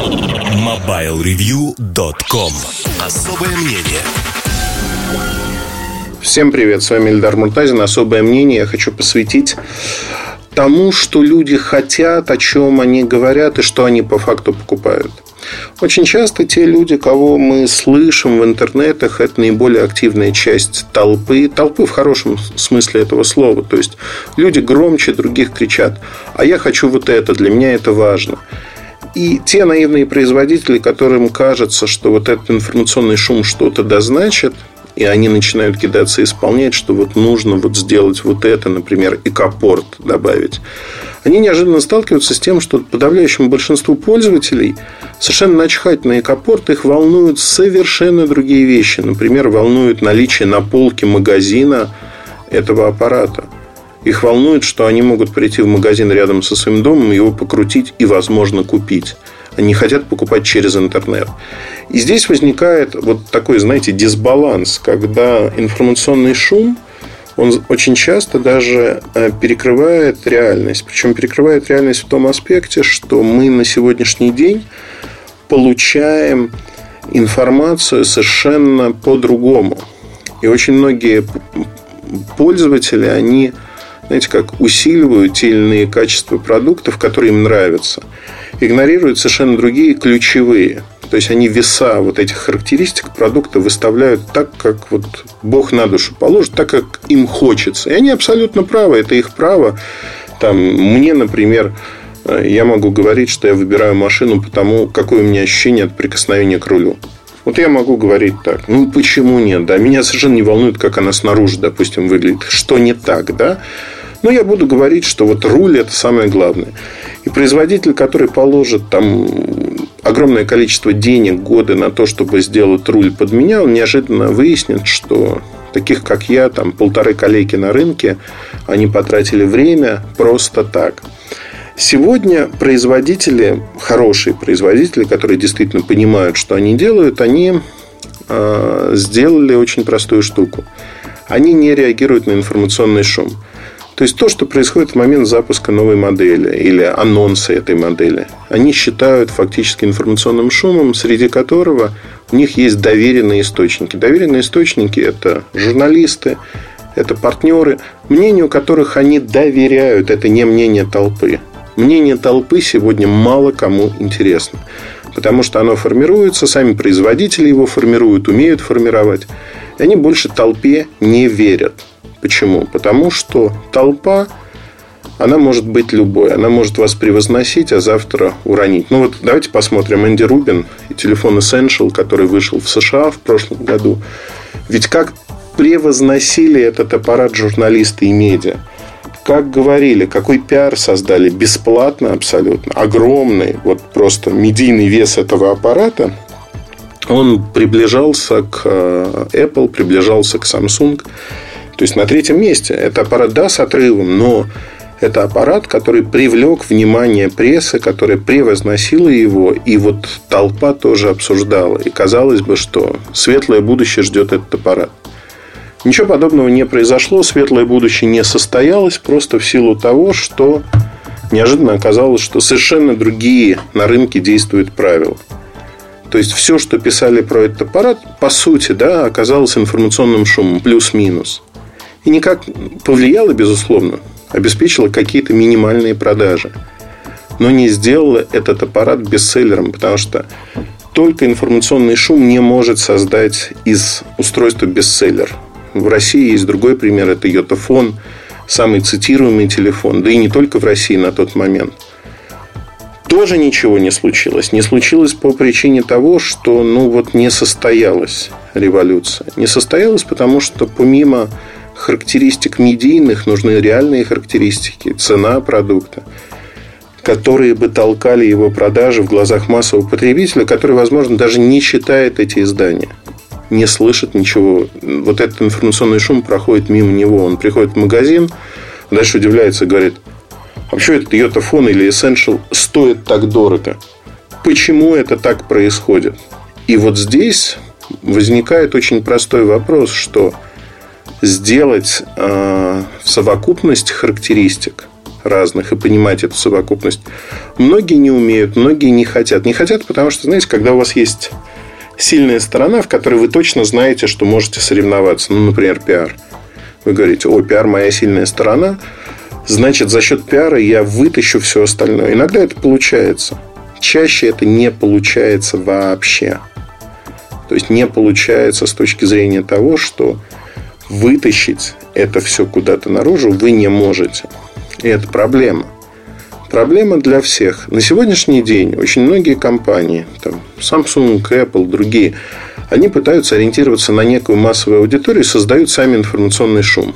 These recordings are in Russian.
MobileReview.com Особое мнение Всем привет, с вами Эльдар Муртазин. Особое мнение я хочу посвятить тому, что люди хотят, о чем они говорят и что они по факту покупают. Очень часто те люди, кого мы слышим в интернетах, это наиболее активная часть толпы. Толпы в хорошем смысле этого слова. То есть люди громче других кричат, а я хочу вот это, для меня это важно. И те наивные производители, которым кажется, что вот этот информационный шум что-то дозначит, и они начинают кидаться исполнять, что вот нужно вот сделать вот это, например, экопорт добавить. Они неожиданно сталкиваются с тем, что подавляющему большинству пользователей совершенно начхать на экопорт, их волнуют совершенно другие вещи. Например, волнует наличие на полке магазина этого аппарата. Их волнует, что они могут прийти в магазин рядом со своим домом, его покрутить и, возможно, купить. Они хотят покупать через интернет. И здесь возникает вот такой, знаете, дисбаланс, когда информационный шум, он очень часто даже э, перекрывает реальность. Причем перекрывает реальность в том аспекте, что мы на сегодняшний день получаем информацию совершенно по-другому. И очень многие пользователи, они, знаете, как усиливают те или иные качества продуктов, которые им нравятся – игнорируют совершенно другие ключевые. То есть они веса вот этих характеристик продукта выставляют так, как вот Бог на душу положит, так, как им хочется. И они абсолютно правы, это их право. Там, мне, например, э, я могу говорить, что я выбираю машину потому, какое у меня ощущение от прикосновения к рулю. Вот я могу говорить так. Ну, почему нет? Да, меня совершенно не волнует, как она снаружи, допустим, выглядит. Что не так, да? Но я буду говорить, что вот руль – это самое главное. И производитель, который положит там огромное количество денег, годы на то, чтобы сделать руль под меня, он неожиданно выяснит, что таких, как я, там полторы коллеги на рынке, они потратили время просто так. Сегодня производители, хорошие производители, которые действительно понимают, что они делают, они э, сделали очень простую штуку. Они не реагируют на информационный шум. То есть то, что происходит в момент запуска новой модели или анонса этой модели, они считают фактически информационным шумом, среди которого у них есть доверенные источники. Доверенные источники – это журналисты, это партнеры, мнению которых они доверяют. Это не мнение толпы. Мнение толпы сегодня мало кому интересно. Потому что оно формируется, сами производители его формируют, умеют формировать. И они больше толпе не верят. Почему? Потому что толпа, она может быть любой. Она может вас превозносить, а завтра уронить. Ну вот давайте посмотрим Энди Рубин и телефон Essential, который вышел в США в прошлом году. Ведь как превозносили этот аппарат журналисты и медиа. Как говорили, какой пиар создали бесплатно абсолютно, огромный, вот просто медийный вес этого аппарата, он приближался к э, Apple, приближался к Samsung. То есть на третьем месте. Это аппарат, да, с отрывом, но это аппарат, который привлек внимание прессы, которая превозносила его, и вот толпа тоже обсуждала. И казалось бы, что светлое будущее ждет этот аппарат. Ничего подобного не произошло, светлое будущее не состоялось, просто в силу того, что неожиданно оказалось, что совершенно другие на рынке действуют правила. То есть все, что писали про этот аппарат, по сути, да, оказалось информационным шумом, плюс-минус. И никак повлияла, безусловно, обеспечила какие-то минимальные продажи. Но не сделала этот аппарат бестселлером, потому что только информационный шум не может создать из устройства бестселлер. В России есть другой пример, это Йотафон, самый цитируемый телефон, да и не только в России на тот момент. Тоже ничего не случилось. Не случилось по причине того, что ну вот не состоялась революция. Не состоялась, потому что помимо характеристик медийных нужны реальные характеристики, цена продукта, которые бы толкали его продажи в глазах массового потребителя, который, возможно, даже не читает эти издания, не слышит ничего. Вот этот информационный шум проходит мимо него. Он приходит в магазин, дальше удивляется и говорит, а почему этот Йотафон или Essential стоит так дорого? Почему это так происходит? И вот здесь возникает очень простой вопрос, что сделать э, совокупность характеристик разных и понимать эту совокупность. Многие не умеют, многие не хотят. Не хотят, потому что, знаете, когда у вас есть сильная сторона, в которой вы точно знаете, что можете соревноваться, ну, например, пиар. Вы говорите, о, пиар моя сильная сторона, значит, за счет пиара я вытащу все остальное. Иногда это получается. Чаще это не получается вообще. То есть не получается с точки зрения того, что вытащить это все куда-то наружу вы не можете. И это проблема. Проблема для всех. На сегодняшний день очень многие компании, там, Samsung, Apple, другие, они пытаются ориентироваться на некую массовую аудиторию и создают сами информационный шум.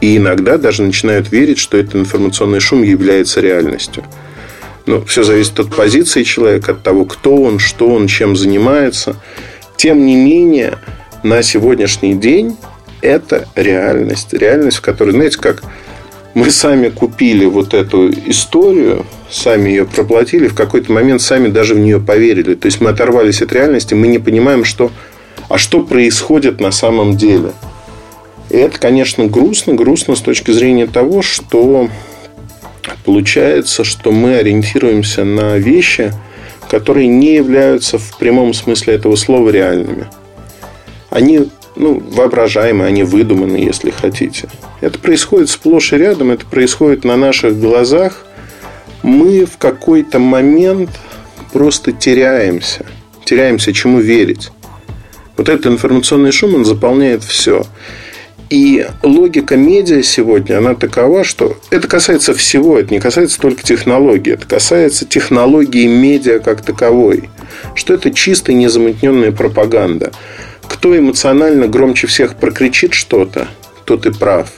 И иногда даже начинают верить, что этот информационный шум является реальностью. Но все зависит от позиции человека, от того, кто он, что он, чем занимается. Тем не менее, на сегодняшний день это реальность. Реальность, в которой, знаете, как мы сами купили вот эту историю, сами ее проплатили, в какой-то момент сами даже в нее поверили. То есть мы оторвались от реальности, мы не понимаем, что, а что происходит на самом деле. И это, конечно, грустно. Грустно с точки зрения того, что получается, что мы ориентируемся на вещи, которые не являются в прямом смысле этого слова реальными. Они ну, воображаемые, они выдуманы, если хотите. Это происходит сплошь и рядом, это происходит на наших глазах. Мы в какой-то момент просто теряемся. Теряемся, чему верить. Вот этот информационный шум, он заполняет все. И логика медиа сегодня, она такова, что это касается всего, это не касается только технологий, это касается технологии медиа как таковой, что это чистая незамутненная пропаганда. Кто эмоционально громче всех прокричит что-то, тот и прав.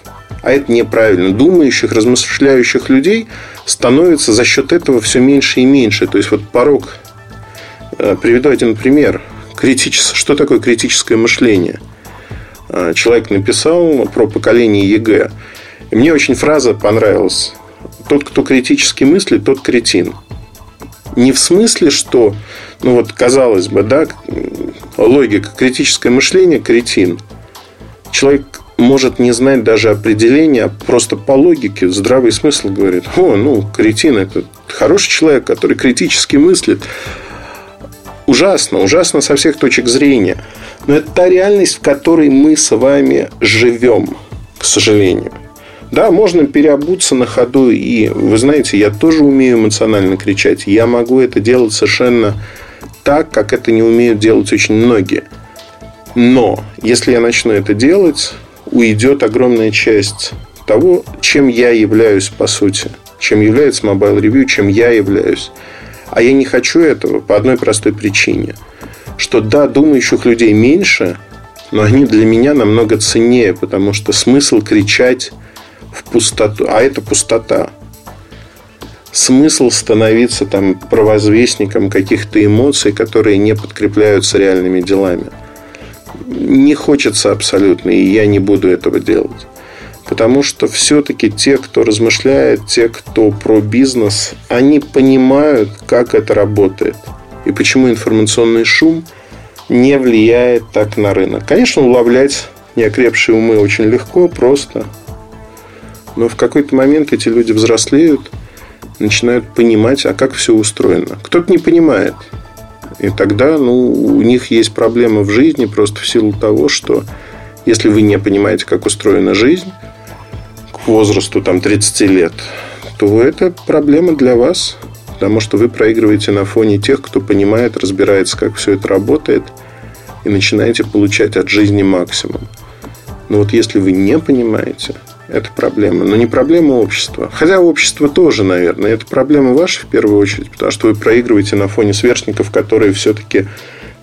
А это неправильно. Думающих, размышляющих людей становится за счет этого все меньше и меньше. То есть, вот порог... Э, приведу один пример. Критичес... Что такое критическое мышление – Э, человек написал про поколение ЕГЭ. И мне очень фраза понравилась. Тот, кто критически мыслит, тот кретин. Не в смысле, что, ну вот, казалось бы, да, логика, критическое мышление, кретин. Человек может не знать даже определения, просто по логике здравый смысл говорит, о, ну, кретин – это хороший человек, который критически мыслит. Ужасно, ужасно со всех точек зрения – но это та реальность, в которой мы с вами живем, к сожалению. Да, можно переобуться на ходу, и вы знаете, я тоже умею эмоционально кричать. Я могу это делать совершенно так, как это не умеют делать очень многие. Но если я начну это делать, уйдет огромная часть того, чем я являюсь по сути, чем является Mobile Review, чем я являюсь. А я не хочу этого по одной простой причине – что да, думающих людей меньше, но они для меня намного ценнее, потому что смысл кричать в пустоту, а это пустота. Смысл становиться там провозвестником каких-то эмоций, которые не подкрепляются реальными делами. Не хочется абсолютно, и я не буду этого делать. Потому что все-таки те, кто размышляет, те, кто про бизнес, они понимают, как это работает – и почему информационный шум не влияет так на рынок. Конечно, уловлять неокрепшие умы очень легко, просто. Но в какой-то момент эти люди взрослеют, начинают понимать, а как все устроено. Кто-то не понимает. И тогда ну, у них есть проблемы в жизни просто в силу того, что если вы не понимаете, как устроена жизнь к возрасту там, 30 лет, то это проблема для вас потому что вы проигрываете на фоне тех, кто понимает, разбирается, как все это работает, и начинаете получать от жизни максимум. Но вот если вы не понимаете, это проблема. Но не проблема общества. Хотя общество тоже, наверное. Это проблема ваша в первую очередь, потому что вы проигрываете на фоне сверстников, которые все-таки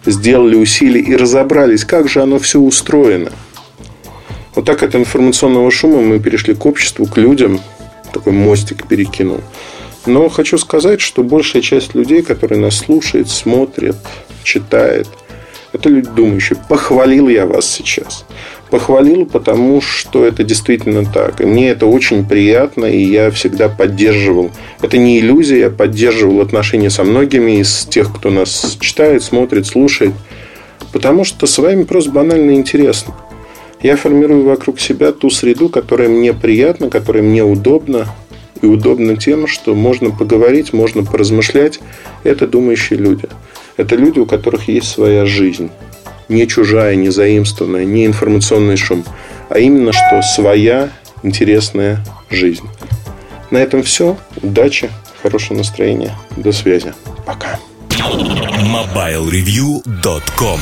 сделали усилия и разобрались, как же оно все устроено. Вот так от информационного шума мы перешли к обществу, к людям. Такой мостик перекинул. Но хочу сказать, что большая часть людей, которые нас слушают, смотрят, читают, это люди думающие. Похвалил я вас сейчас. Похвалил, потому что это действительно так. И мне это очень приятно, и я всегда поддерживал. Это не иллюзия, я поддерживал отношения со многими из тех, кто нас читает, смотрит, слушает. Потому что с вами просто банально интересно. Я формирую вокруг себя ту среду, которая мне приятна, которая мне удобна, и удобно тем, что можно поговорить, можно поразмышлять. Это думающие люди. Это люди, у которых есть своя жизнь. Не чужая, не заимствованная, не информационный шум, а именно что своя интересная жизнь. На этом все. Удачи, хорошего настроения. До связи. Пока. MobileReview.com